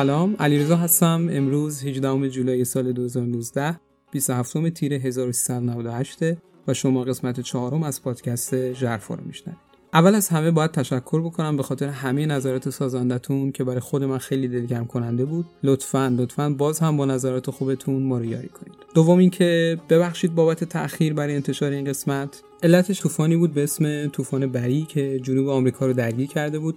سلام علیرضا هستم. امروز 18 جولای سال 2019 27 تیر 1398 و شما قسمت چهارم از پادکست ژرفا رو میشنوید. اول از همه باید تشکر بکنم به خاطر همه نظرات سازندتون که برای خود من خیلی دلگرم کننده بود. لطفا لطفا باز هم با نظرات خوبتون ما رو یاری کنید. دوم اینکه ببخشید بابت تاخیر برای انتشار این قسمت. علتش طوفانی بود به اسم طوفان بری که جنوب آمریکا رو درگیر کرده بود.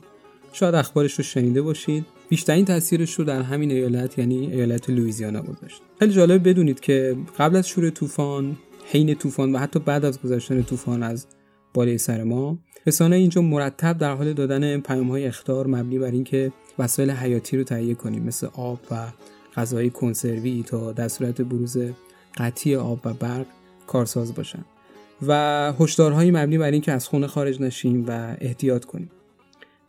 شاید اخبارش رو شنیده باشید. بیشترین تاثیرش رو در همین ایالت یعنی ایالت لوئیزیانا گذاشت. خیلی جالب بدونید که قبل از شروع طوفان حین طوفان و حتی بعد از گذشتن طوفان از بالای سر ما رسانه اینجا مرتب در حال دادن پیام های اختار مبنی بر اینکه وسایل حیاتی رو تهیه کنیم مثل آب و غذای کنسروی تا در صورت بروز قطعی آب و برق کارساز باشن. و هشدارهایی مبنی بر اینکه از خونه خارج نشیم و احتیاط کنیم.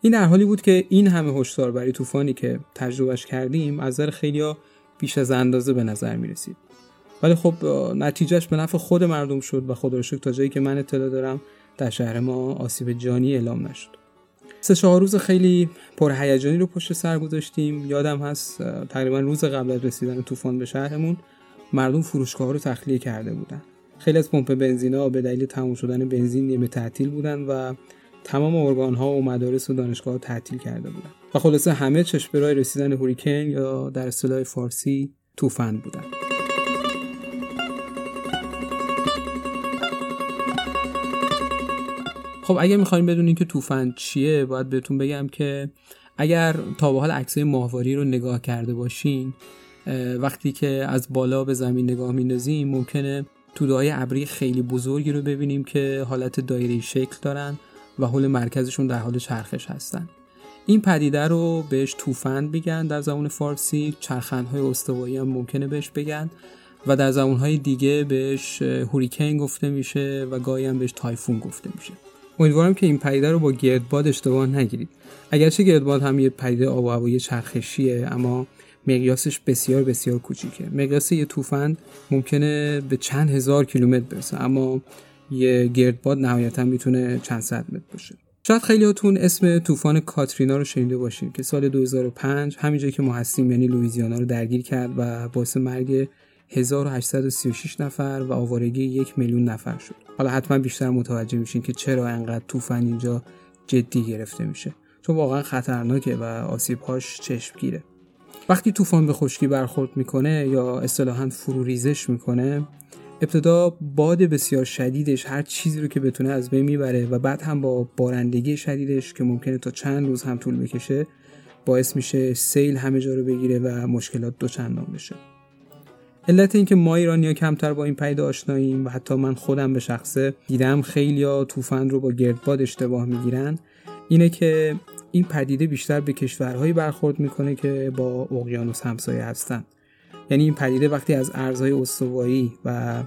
این در حالی بود که این همه هشدار برای طوفانی که تجربهش کردیم از نظر خیلیا بیش از اندازه به نظر می رسید ولی خب نتیجهش به نفع خود مردم شد و خدا تا جایی که من اطلاع دارم در شهر ما آسیب جانی اعلام نشد. سه چهار روز خیلی پرهیجانی رو پشت سر گذاشتیم. یادم هست تقریبا روز قبل از رسیدن طوفان به شهرمون مردم فروشگاه رو تخلیه کرده بودن. خیلی از پمپ بنزینا به دلیل تموم شدن بنزین نیمه تعطیل بودن و تمام ارگان ها و مدارس و دانشگاه تعطیل کرده بودن و خلاصه همه چشم رسیدن هوریکن یا در اصطلاح فارسی طوفان بودن خب اگر می‌خوایم بدونین که طوفان چیه باید بهتون بگم که اگر تا به حال عکسای ماهواری رو نگاه کرده باشین وقتی که از بالا به زمین نگاه میندازیم ممکنه توده های ابری خیلی بزرگی رو ببینیم که حالت دایره شکل دارن. و حول مرکزشون در حال چرخش هستن. این پدیده رو بهش طوفان میگن در زبان فارسی های استوایی هم ممکنه بهش بگن و در های دیگه بهش هوریکین گفته میشه و گاهی هم بهش تایفون گفته میشه. امیدوارم که این پدیده رو با گردباد اشتباه نگیرید. اگرچه گردباد هم یه پدیده آب و هوایی چرخشیه اما مقیاسش بسیار بسیار کوچیکه. مقیاس یه طوفان ممکنه به چند هزار کیلومتر برسه اما یه گردباد نهایتا می‌تونه چند صد متر باشه. شاید خیلیاتون اسم طوفان کاترینا رو شنیده باشید که سال 2005 همینجایی که ما هستیم یعنی لوئیزیانا رو درگیر کرد و باعث مرگ 1836 نفر و آوارگی یک میلیون نفر شد. حالا حتما بیشتر متوجه میشین که چرا انقدر طوفان اینجا جدی گرفته میشه. چون واقعا خطرناکه و آسیبهاش چشمگیره. وقتی طوفان به خشکی برخورد می‌کنه یا اصطلاحا فروریزش می‌کنه ابتدا باد بسیار شدیدش هر چیزی رو که بتونه از بین می‌بره و بعد هم با بارندگی شدیدش که ممکنه تا چند روز هم طول بکشه باعث میشه سیل همه جا رو بگیره و مشکلات دوچندان بشه. علت اینکه ما ایرانیا کمتر با این پیدا آشناییم و حتی من خودم به شخصه دیدم خیلی یا طوفان رو با گردباد اشتباه می‌گیرن اینه که این پدیده بیشتر به کشورهایی برخورد می‌کنه که با اقیانوس همسایه هستن. یعنی این پدیده وقتی از ارزهای استوایی و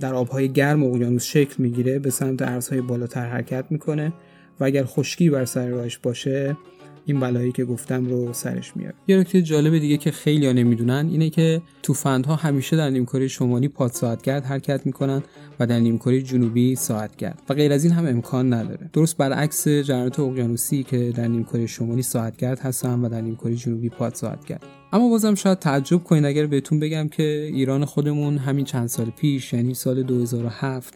در آبهای گرم اقیانوس شکل می‌گیره به سمت ارزهای بالاتر حرکت می‌کنه و اگر خشکی بر سر راهش باشه این بلایی که گفتم رو سرش میاره یه نکته جالب دیگه که خیلی ها نمی‌دونن اینه که ها همیشه در نیمکره شمالی پاد ساعتگرد حرکت می‌کنن و در نیمکره جنوبی ساعتگرد و غیر از این هم امکان نداره. درست برعکس جریانات اقیانوسی که در نیمکره شمالی ساعتگرد هستن و در نیمکره جنوبی پاد ساعتگرد. اما بازم شاید تعجب کنید اگر بهتون بگم که ایران خودمون همین چند سال پیش یعنی سال 2007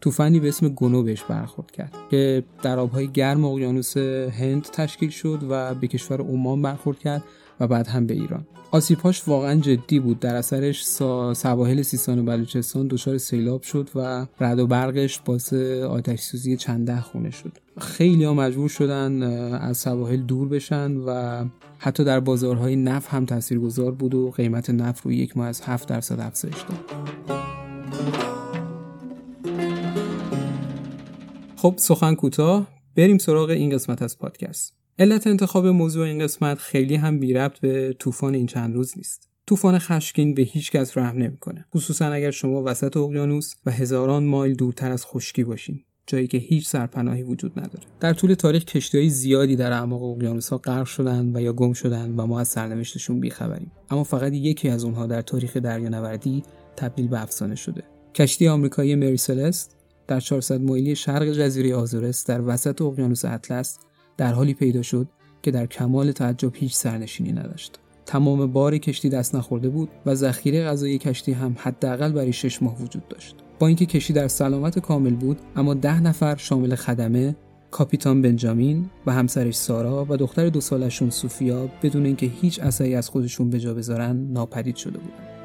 طوفانی به اسم گونو بهش برخورد کرد که در آبهای گرم اقیانوس هند تشکیل شد و به کشور عمان برخورد کرد. و بعد هم به ایران. آسیبهاش واقعا جدی بود. در اثرش سواحل سیستان و بلوچستان دچار سیلاب شد و رد و برقش باعث آتش سوزی ده خونه شد. خیلی ها مجبور شدن از سواحل دور بشن و حتی در بازارهای نفت هم تاثیرگذار بود و قیمت نفت رو یک ماه از 7 درصد افزایش داد. خب سخن کوتاه. بریم سراغ این قسمت از پادکست. علت انتخاب موضوع این قسمت خیلی هم بی ربط به طوفان این چند روز نیست. طوفان خشکین به هیچ کس رحم نمی‌کنه. خصوصا اگر شما وسط اقیانوس و هزاران مایل دورتر از خشکی باشین جایی که هیچ سرپناهی وجود نداره. در طول تاریخ کشتیهای زیادی در اعماق اقیانوس ها غرق شدن و یا گم شدن و ما از سرنوشتشون بیخبریم. اما فقط یکی از اونها در تاریخ دریانوردی تبدیل به افسانه شده. کشتی آمریکایی مری سلست در 400 مایلی شرق جزیره آزورس در وسط اقیانوس اطلس در حالی پیدا شد که در کمال تعجب هیچ سرنشینی نداشت. تمام بار کشتی دست نخورده بود و ذخیره غذایی کشتی هم حداقل برای شش ماه وجود داشت با اینکه کشتی در سلامت کامل بود اما ده نفر شامل خدمه کاپیتان بنجامین و همسرش سارا و دختر دو سالشون سوفیا بدون اینکه هیچ اثری از خودشون به جا بذارن ناپدید شده بودند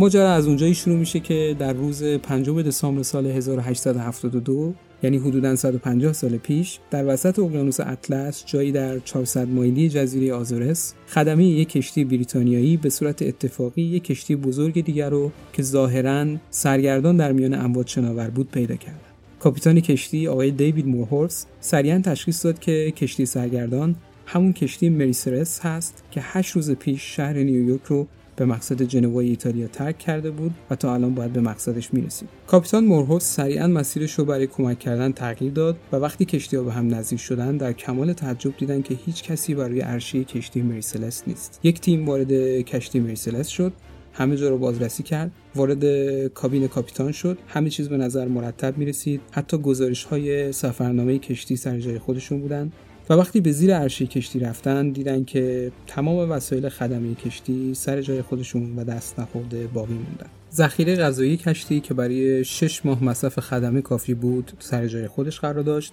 ماجرا از اونجایی شروع میشه که در روز 5 دسامبر سال 1872 یعنی حدوداً 150 سال پیش در وسط اقیانوس اطلس جایی در 400 مایلی جزیره آزورس خدمه یک کشتی بریتانیایی به صورت اتفاقی یک کشتی بزرگ دیگر رو که ظاهرا سرگردان در میان امواج شناور بود پیدا کرد. کاپیتان کشتی آقای دیوید مورهورس سریعا تشخیص داد که کشتی سرگردان همون کشتی مریسرس هست که 8 روز پیش شهر نیویورک رو به مقصد جنوای ایتالیا ترک کرده بود و تا الان باید به مقصدش می‌رسید کاپیتان مورهوس سریعا مسیرش رو برای کمک کردن تغییر داد و وقتی کشتی ها به هم نزدیک شدن در کمال تعجب دیدن که هیچ کسی برای عرشه کشتی مریسلس نیست. یک تیم وارد کشتی مریسلس شد همه جا رو بازرسی کرد وارد کابین کاپیتان شد همه چیز به نظر مرتب می رسید حتی گزارش های سفرنامه کشتی سر جای خودشون بودن. و وقتی به زیر عرشه کشتی رفتن دیدن که تمام وسایل خدمه کشتی سر جای خودشون و دست نخورده باقی موندن. ذخیره غذایی کشتی که برای 6 ماه مصرف خدمه کافی بود سر جای خودش قرار داشت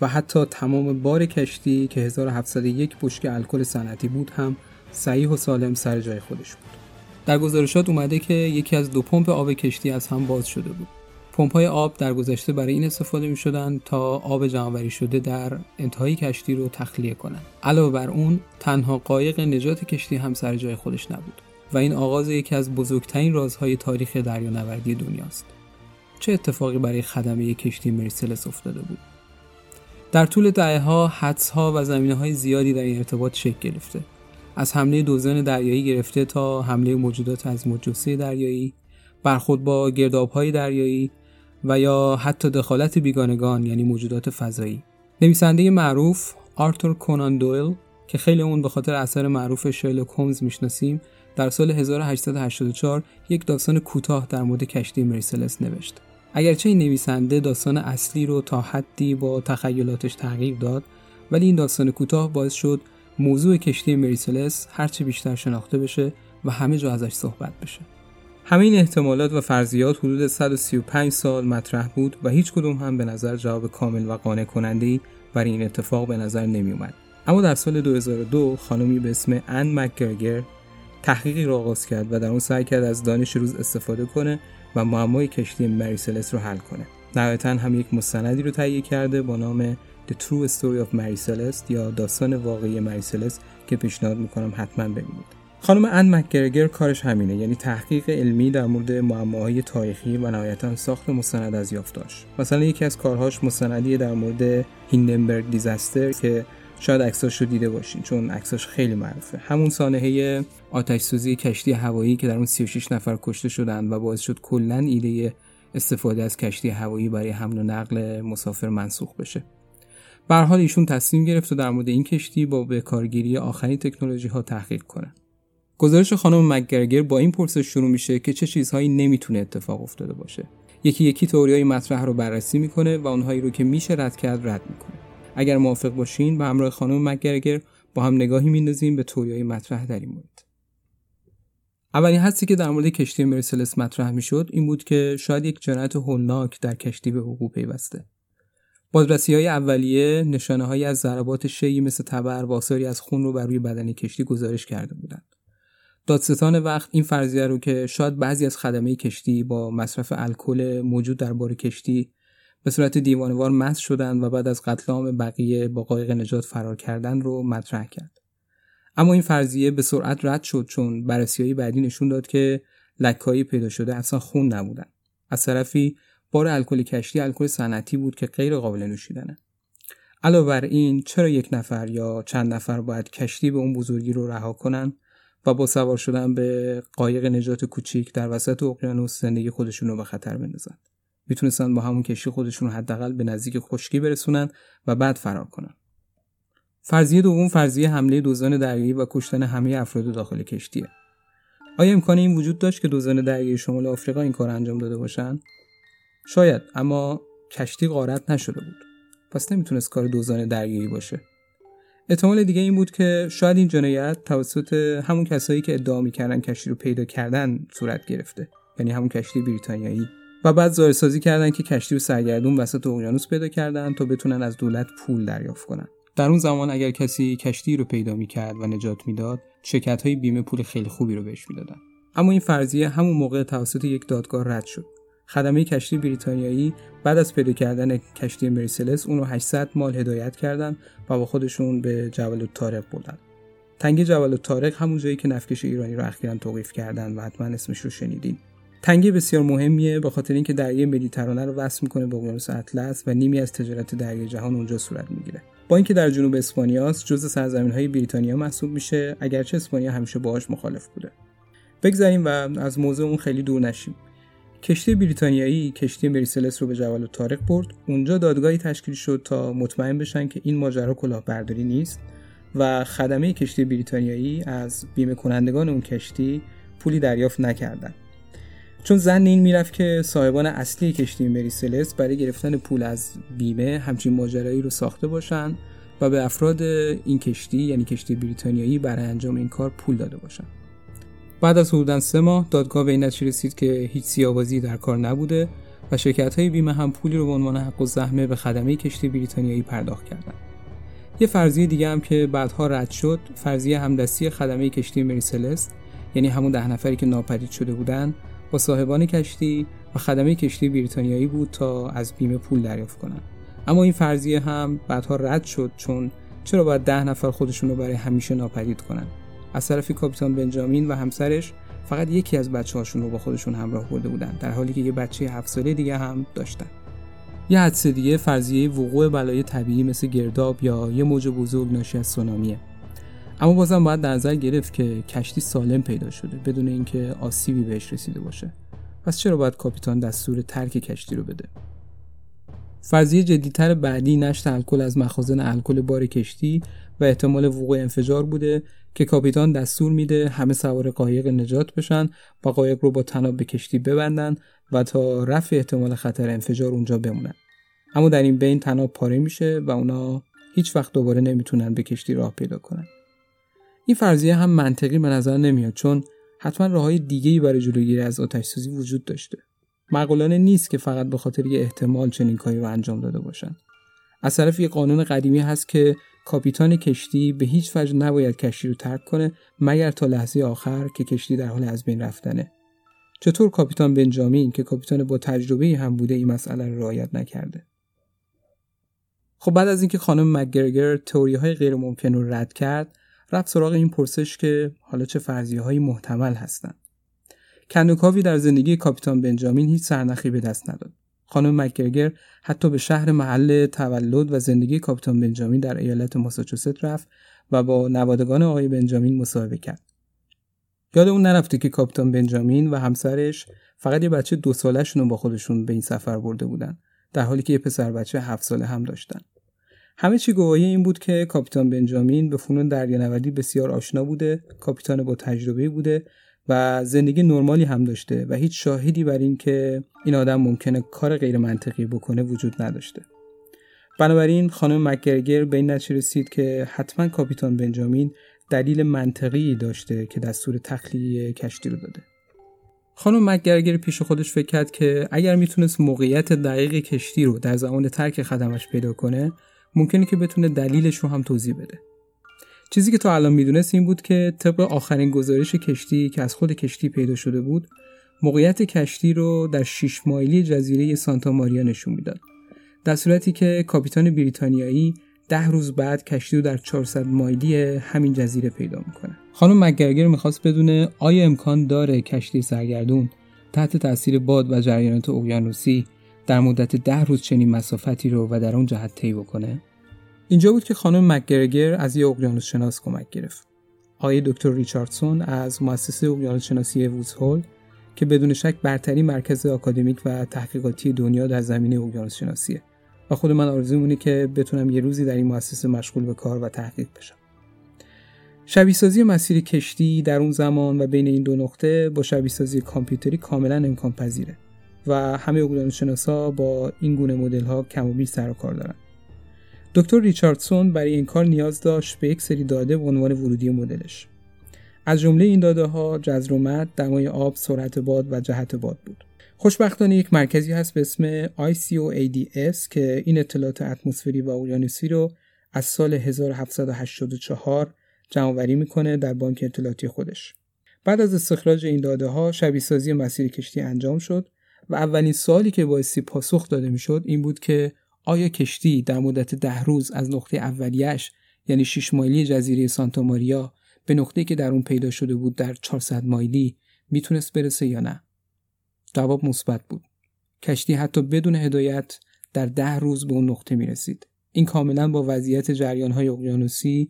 و حتی تمام بار کشتی که 1701 بشک الکل صنعتی بود هم صحیح و سالم سر جای خودش بود. در گزارشات اومده که یکی از دو پمپ آب کشتی از هم باز شده بود. های آب در گذشته برای این استفاده می شدن تا آب جمعآوری شده در انتهای کشتی رو تخلیه کنند. علاوه بر اون تنها قایق نجات کشتی هم سر جای خودش نبود و این آغاز یکی از بزرگترین رازهای تاریخ دریانوردی دنیاست. چه اتفاقی برای خدمه کشتی مریسلس افتاده بود؟ در طول دهه ها ها و زمینه های زیادی در این ارتباط شکل گرفته. از حمله دوزن دریایی گرفته تا حمله موجودات از مجوسه دریایی، برخورد با گردابهای دریایی و یا حتی دخالت بیگانگان یعنی موجودات فضایی. نویسنده معروف آرتور کونان دویل که خیلی اون به خاطر اثر معروف شرلوک هومز می‌شناسیم در سال 1884 یک داستان کوتاه در مورد کشتی مریسلس نوشت. اگرچه این نویسنده داستان اصلی رو تا حدی با تخیلاتش تغییر داد ولی این داستان کوتاه باعث شد موضوع کشتی مریسلس هرچه بیشتر شناخته بشه و همه جا ازش صحبت بشه. همه این احتمالات و فرضیات حدود 135 سال مطرح بود و هیچ کدوم هم به نظر جواب کامل و قانع کننده ای برای این اتفاق به نظر نمی اومد. اما در سال 2002 خانمی به اسم ان مکگرگر تحقیقی را آغاز کرد و در اون سعی کرد از دانش روز استفاده کنه و معمای کشتی مریسلس رو حل کنه. نهایتا هم یک مستندی رو تهیه کرده با نام The True Story of Mary Celeste یا داستان واقعی مری که پیشنهاد می‌کنم حتما ببینید. خانم ان مکگرگر کارش همینه یعنی تحقیق علمی در مورد معماهای تاریخی و نهایتا ساخت مستند از یافتاش. مثلا یکی از کارهاش مستندی در مورد هیندنبرگ دیزاستر که شاید عکساش رو دیده باشین چون عکساش خیلی معروفه. همون سانحه آتش سوزی کشتی هوایی که در اون 36 نفر کشته شدن و باعث شد کلا ایده استفاده از کشتی هوایی برای حمل و نقل مسافر منسوخ بشه. به حال ایشون تصمیم گرفت و در مورد این کشتی با به آخرین تکنولوژی ها تحقیق کنه. گزارش خانم مکگرگر با این پرسش شروع میشه که چه چیزهایی نمی‌تونه اتفاق افتاده باشه. یکی یکی های مطرح رو بررسی می‌کنه و اونهایی رو که میشه رد کرد رد می‌کنه. اگر موافق باشین به همراه خانم مکگرگر با هم نگاهی میندازیم به های مطرح در این مورد. اولین حدسی که در مورد کشتی مرسلس مطرح می‌شد این بود که شاید یک جنایت هولناک در کشتی به حقوق پیوسته. بازرسی های اولیه نشانه های از ضربات شیعی مثل تبر و از خون رو بر روی بدن کشتی گزارش کرده بودند. دادستان وقت این فرضیه رو که شاید بعضی از خدمه کشتی با مصرف الکل موجود در بار کشتی به صورت دیوانوار مست شدن و بعد از قتل عام بقیه با قایق نجات فرار کردن رو مطرح کرد. اما این فرضیه به سرعت رد شد چون بررسیهای بعدی نشون داد که لکایی پیدا شده اصلا خون نبودن. از طرفی بار الکل کشتی الکل صنعتی بود که غیر قابل نوشیدنه. علاوه بر این چرا یک نفر یا چند نفر باید کشتی به اون بزرگی رو رها کنن؟ و با سوار شدن به قایق نجات کوچیک در وسط اقیانوس زندگی خودشون رو به خطر بندازن. می‌تونستن با همون کشتی خودشون حداقل به نزدیک خشکی برسونن و بعد فرار کنن. فرضیه دوم فرضیه حمله دوزان دریایی و کشتن همه افراد داخل کشتیه. آیا امکان این وجود داشت که دوزان دریایی شمال آفریقا این کار انجام داده باشن؟ شاید اما کشتی غارت نشده بود. پس نمی‌تونست کار دوزان دریایی باشه. احتمال دیگه این بود که شاید این جنایت توسط همون کسایی که ادعا می‌کردن کشتی رو پیدا کردن صورت گرفته. یعنی همون کشتی بریتانیایی. و بعد ظاهرسازی کردن که کشتی رو سرگردون وسط اقیانوس پیدا کردن تا بتونن از دولت پول دریافت کنن. در اون زمان اگر کسی کشتی رو پیدا می‌کرد و نجات می‌داد شرکت های بیمه پول خیلی خوبی رو بهش می‌دادن. اما این فرضیه همون موقع توسط یک دادگاه رد شد. خدمه کشتی بریتانیایی بعد از پیدا کردن کشتی مریسلس اون رو 800 مال هدایت کردن و با خودشون به جبل الطارق بردن. تنگه جبل الطارق همون جایی که نفکش ایرانی رو اخیرا توقیف کردن و حتما اسمش رو شنیدین. تنگه بسیار مهمیه به خاطر اینکه دریای مدیترانه رو وصل می‌کنه به اقیانوس اطلس و نیمی از تجارت دریای جهان اونجا صورت می‌گیره. با اینکه در جنوب اسپانیاست جزء سرزمین های بریتانیا محسوب میشه اگرچه اسپانیا همیشه باهاش مخالف بوده. بگذریم و از موضوع اون خیلی دور نشیم. کشتی بریتانیایی کشتی مریسلس رو به جبل تارق برد اونجا دادگاهی تشکیل شد تا مطمئن بشن که این ماجرا کلاهبرداری نیست و خدمه کشتی بریتانیایی از بیمه کنندگان اون کشتی پولی دریافت نکردند. چون زن این می‌رفت که صاحبان اصلی کشتی مریسلس برای گرفتن پول از بیمه همچین ماجرایی رو ساخته باشن و به افراد این کشتی یعنی کشتی بریتانیایی برای انجام این کار پول داده باشن بعد از حدودا سه ماه دادگاه به این نتیجه رسید که هیچ سیاوازی در کار نبوده و شرکت های بیمه هم پولی رو به عنوان حق و زحمه به خدمه کشتی بریتانیایی پرداخت کردند. یه فرضیه دیگه هم که بعدها رد شد فرضیه همدستی خدمه کشتی مریسلست یعنی همون ده نفری که ناپدید شده بودن با صاحبان کشتی و خدمه کشتی بریتانیایی بود تا از بیمه پول دریافت کنند. اما این فرضیه هم بعدها رد شد چون چرا باید ده نفر خودشون رو برای همیشه ناپدید کنند از طرفی کاپیتان بنجامین و همسرش فقط یکی از بچه هاشون رو با خودشون همراه برده بودن در حالی که یه بچه هفت ساله دیگه هم داشتن. یه حدس دیگه فرضیه وقوع بلای طبیعی مثل گرداب یا یه موج بزرگ ناشی از سونامیه. اما بازم باید در نظر گرفت که کشتی سالم پیدا شده بدون اینکه آسیبی بهش رسیده باشه. پس چرا باید کاپیتان دستور ترک کشتی رو بده؟ فرضیه جدیتر بعدی نشت الکل از مخازن الکل بار کشتی و احتمال وقوع انفجار بوده که کاپیتان دستور میده همه سوار قایق نجات بشن و قایق رو با تناب به کشتی ببندن و تا رفع احتمال خطر انفجار اونجا بمونن. اما در این بین تناب پاره میشه و اونا هیچ وقت دوباره نمی‌تونن به کشتی راه پیدا کنن. این فرضیه هم منطقی به نظر نمیاد چون حتما راههای دیگه‌ای برای جلوگیری از آتش سوزی وجود داشته. معقولانه نیست که فقط به خاطر یه احتمال چنین کاری رو انجام داده باشن. از طرف یه قانون قدیمی هست که کاپیتان کشتی به هیچ وجه نباید کشتی رو ترک کنه مگر تا لحظه آخر که کشتی در حال از بین رفتنه. چطور کاپیتان بنجامین که کاپیتان با تجربه هم بوده این مسئله رو رعایت نکرده؟ خب بعد از اینکه خانم مکگرگر تئوری های غیر ممکن رو رد کرد رفت سراغ این پرسش که حالا چه فرضیه های محتمل هستند. کندوکاوی در زندگی کاپیتان بنجامین هیچ سرنخی به دست نداد خانم مکگرگر حتی به شهر محل تولد و زندگی کاپیتان بنجامین در ایالت ماساچوست رفت و با نوادگان آقای بنجامین مصاحبه کرد. یاد اون نرفته که کاپیتان بنجامین و همسرش فقط یه بچه دو سالشون رو با خودشون به این سفر برده بودن در حالی که یه پسر بچه هفت ساله هم داشتن. همه چی گواهی این بود که کاپیتان بنجامین به فنون دریانوردی بسیار آشنا بوده، کاپیتان با تجربه بوده و زندگی نرمالی هم داشته و هیچ شاهدی بر این که این آدم ممکنه کار غیر منطقی بکنه وجود نداشته. بنابراین خانم مکگرگر به این نتیجه رسید که حتما کاپیتان بنجامین دلیل منطقی داشته که دستور تخلیه کشتی رو داده. خانم مکگرگر پیش خودش فکر کرد که اگر می‌تونست موقعیت دقیق کشتی رو در زمان ترک خدمش پیدا کنه ممکنه که بتونه دلیلش رو هم توضیح بده. چیزی که تا الان می‌دونست این بود که طبق آخرین گزارش کشتی که از خود کشتی پیدا شده بود موقعیت کشتی رو در 6 مایلی جزیره سانتا ماریا نشون می‌داد. در صورتی که کاپیتان بریتانیایی ده روز بعد کشتی رو در 400 مایلی همین جزیره پیدا می‌کنه. خانم مکگرگر می‌خواست بدونه آیا امکان داره کشتی سرگردون تحت تاثیر باد و جریانات اقیانوسی در مدت ده روز چنین مسافتی رو و در اون جهت طی بکنه؟ اینجا بود که خانم مکگرگر از یه اقیانوس شناس کمک گرفت. آقای دکتر ریچاردسون از مؤسسه اقیانوس شناسی وودزهول که بدون شک برترین مرکز آکادمیک و تحقیقاتی دنیا در زمینه اقیانوس شناسیه و خود من آرزو که بتونم یه روزی در این مؤسسه مشغول به کار و تحقیق بشم. شبیه سازی مسیر کشتی در اون زمان و بین این دو نقطه با شبیه سازی کامپیوتری کاملا امکان پذیره و همه اقیانوس شناسا با این گونه مدل ها کم و بیش سر و کار دارن. دکتر ریچاردسون برای این کار نیاز داشت به یک سری داده به عنوان ورودی مدلش از جمله این داده ها جذر و مد، دمای آب، سرعت باد و جهت باد بود. خوشبختانه یک مرکزی هست به اسم ICOADS که این اطلاعات اتمسفری و اقیانوسی رو از سال 1784 جمعآوری می‌کنه در بانک اطلاعاتی خودش. بعد از استخراج این داده ها شبیه سازی مسیر کشتی انجام شد و اولین سوالی که بایستی پاسخ داده می‌شد این بود که آیا کشتی در مدت ده روز از نقطه اولیش یعنی 6 مایلی جزیره سانتا ماریا به نقطه‌ای که در اون پیدا شده بود در 400 مایلی می‌تونست برسه یا نه؟ جواب مثبت بود. کشتی حتی بدون هدایت در ده روز به اون نقطه می‌رسید. این کاملا با وضعیت جریان های اقیانوسی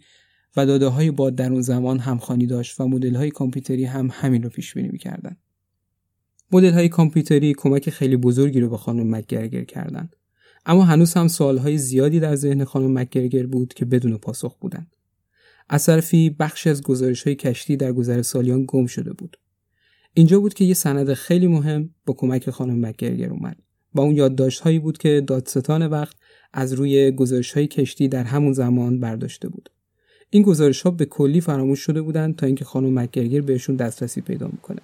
و داده های باد در اون زمان همخوانی داشت و مدل های کامپیوتری هم همین رو پیش بینی می‌کردن. مدل های کامپیوتری کمک خیلی بزرگی رو به خانم مکگرگر کردند اما هنوز هم سوال های زیادی در ذهن خانم مکگرگر بود که بدون پاسخ بودند از طرفی بخشی از گزارش های کشتی در گذر سالیان گم شده بود. اینجا بود که یه سند خیلی مهم با کمک خانم مکگرگر اومد و اون یادداشت هایی بود که دادستان وقت از روی گزارش های کشتی در همون زمان برداشته بود. این گزارش ها به کلی فراموش شده بودند تا اینکه خانم مکگرگر بهشون دسترسی پیدا می‌کنه.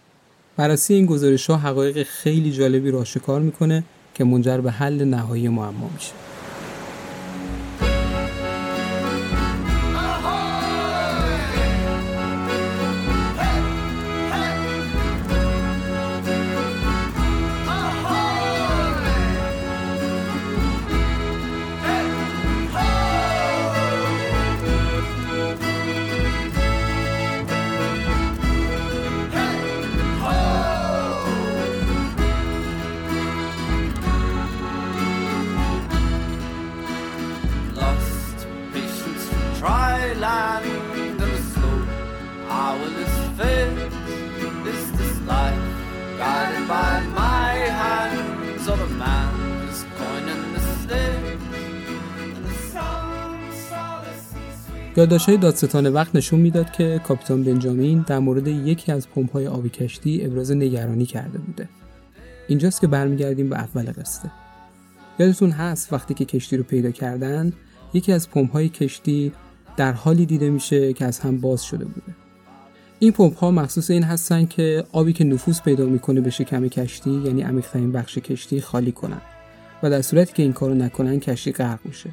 بررسی این گزارش ها حقایق خیلی جالبی را آشکار می‌کنه که منجر به حل نهایی معما میشه. های دادستان وقت نشون می‌داد که کاپیتان بنجامین در مورد یکی از های آبی کشتی ابراز نگرانی کرده بوده. اینجاست که برمیگردیم به اول قصه. یادتون هست وقتی که کشتی رو پیدا کردن یکی از های کشتی در حالی دیده میشه که از هم باز شده بوده. این پمپ ها مخصوص این هستن که آبی که نفوذ پیدا می‌کنه به شکم کشتی یعنی عمیق‌ترین بخش کشتی خالی کنن و در صورتی که این کارو نکنن کشتی غرق میشه.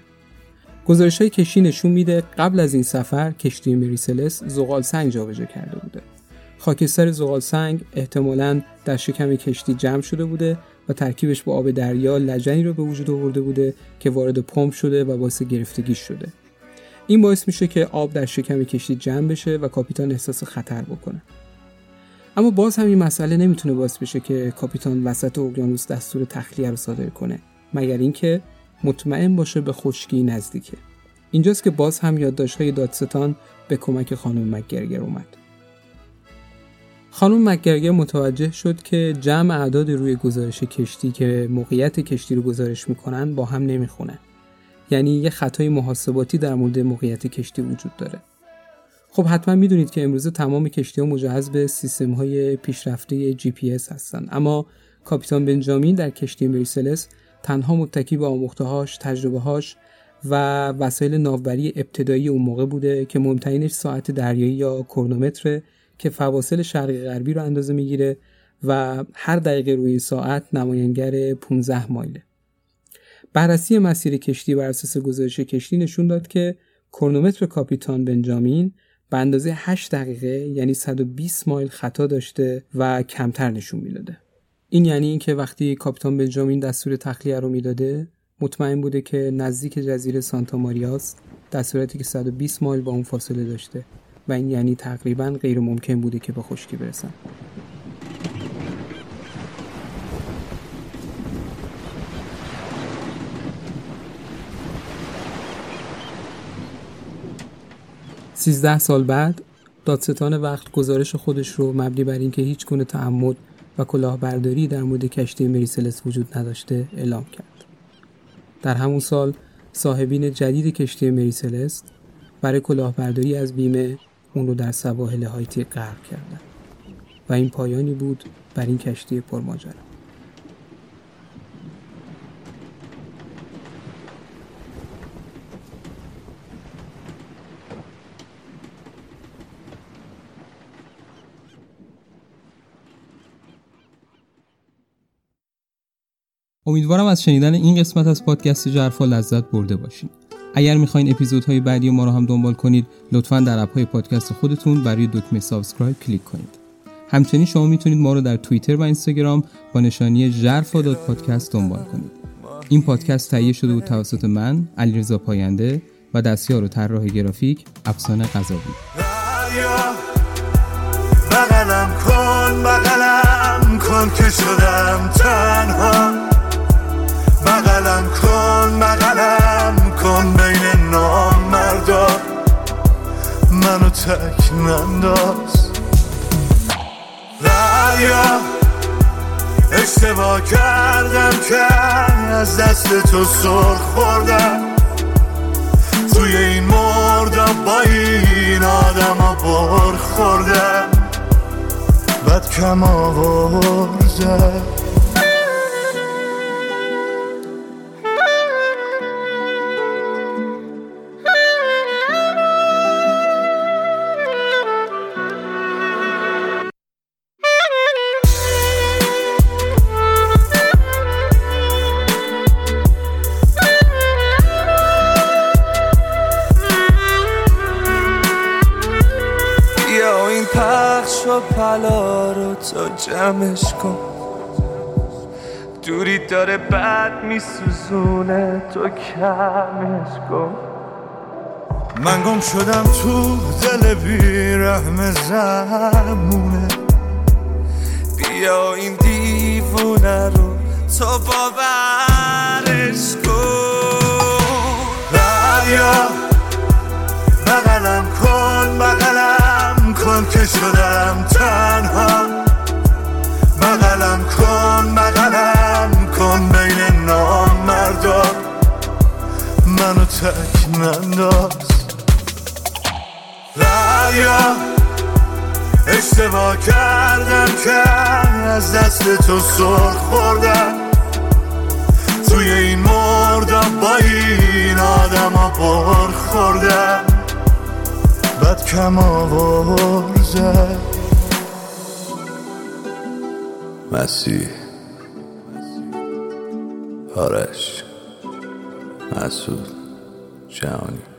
گزارش های کشتی نشون میده قبل از این سفر کشتی مریسلس زغال سنگ جابجا کرده بوده خاکستر زغال سنگ احتمالا در شکم کشتی جمع شده بوده و ترکیبش با آب دریا لجنی رو به وجود آورده بوده که وارد پمپ شده و باعث گرفتگی شده این باعث میشه که آب در شکم کشتی جمع بشه و کاپیتان احساس خطر بکنه. اما باز هم این مسئله نمی‌تونه باعث بشه که کاپیتان وسط اقیانوس دستور تخلیه رو صادر کنه مگر اینکه مطمئن باشه به خشکی نزدیکه. اینجاست که باز هم یادداشت‌های دادستان به کمک خانم مکگرگر اومد. خانم مکگرگر متوجه شد که جمع اعداد روی گزارش کشتی که موقعیت کشتی رو گزارش می‌کنن با هم نمی‌خونه یعنی یه خطای محاسباتی در مورد موقعیت کشتی وجود داره خب حتما می‌دونید که امروزه تمام کشتی ها مجهز به سیستم های پیشرفته جی پی اس هستن اما کاپیتان بنجامین در کشتی مریسلس تنها متکی به آموختهاش، و وسایل ناوبری ابتدایی اون موقع بوده که مهمترینش ساعت دریایی یا کرونومتره که فواصل شرقی غربی رو اندازه می‌گیره و هر دقیقه روی ساعت نماینگر 15 مایله. بررسی مسیر کشتی بر اساس گزارش کشتی نشون داد که کرونومتر کاپیتان بنجامین به اندازه 8 دقیقه یعنی 120 مایل خطا داشته و کمتر نشون می‌داده. این یعنی اینکه وقتی کاپیتان بنجامین دستور تخلیه رو می‌داده مطمئن بوده که نزدیک جزیره سانتا ماریاست در صورتی که 120 مایل با اون فاصله داشته و این یعنی تقریبا غیر ممکن بوده که به خشکی برسن سیزده سال بعد دادستان وقت گزارش خودش رو مبنی بر اینکه هیچ گونه تعمد و کلاهبرداری در مورد کشتی مریسلس وجود نداشته اعلام کرد. در همون سال صاحبین جدید کشتی مریسلست برای کلاهبرداری از بیمه اون رو در سواحل هایتی غرق کردن و این پایانی بود بر این کشتی پرماجرا امیدوارم از شنیدن این قسمت از پادکست ژرفا لذت برده باشین. اگر می‌خواین اپیزودهای بعدی ما رو هم دنبال کنید لطفا در app های پادکست خودتون بر روی دکمه subscribe کلیک کنید. همچنین شما می‌تونید ما رو در توییتر و اینستاگرام با نشانی ژرفا پادکست دنبال کنید. این پادکست تهیه شده بود توسط من علیرضا پاینده و دستیار و طراح گرافیک افسانه قذابی بغلم کن بغلم کن که شدم تنها. بغلم کن بغلم کن بین نام مردا منو تک ننداز. ریا اشتباه کردم که از دست تو سر خوردم. توی این مردم با این آدم ها بر خوردم بد کم آوردم. جمعش کن. دوری داره بد میسوزونه تو کمش کن. من گم شدم تو دل بیرحم زمونه. بیا این دیوونه رو تو باورش کن. بیا بغلم کن بغلم کن که شدم تنها. تک ننداز. ریا اشتباه کردم که از دست تو سر خوردم. توی این مردم با این آدم ها بر خوردم. بد کم آورزه مسیح. آرش. مسعود. Challenge.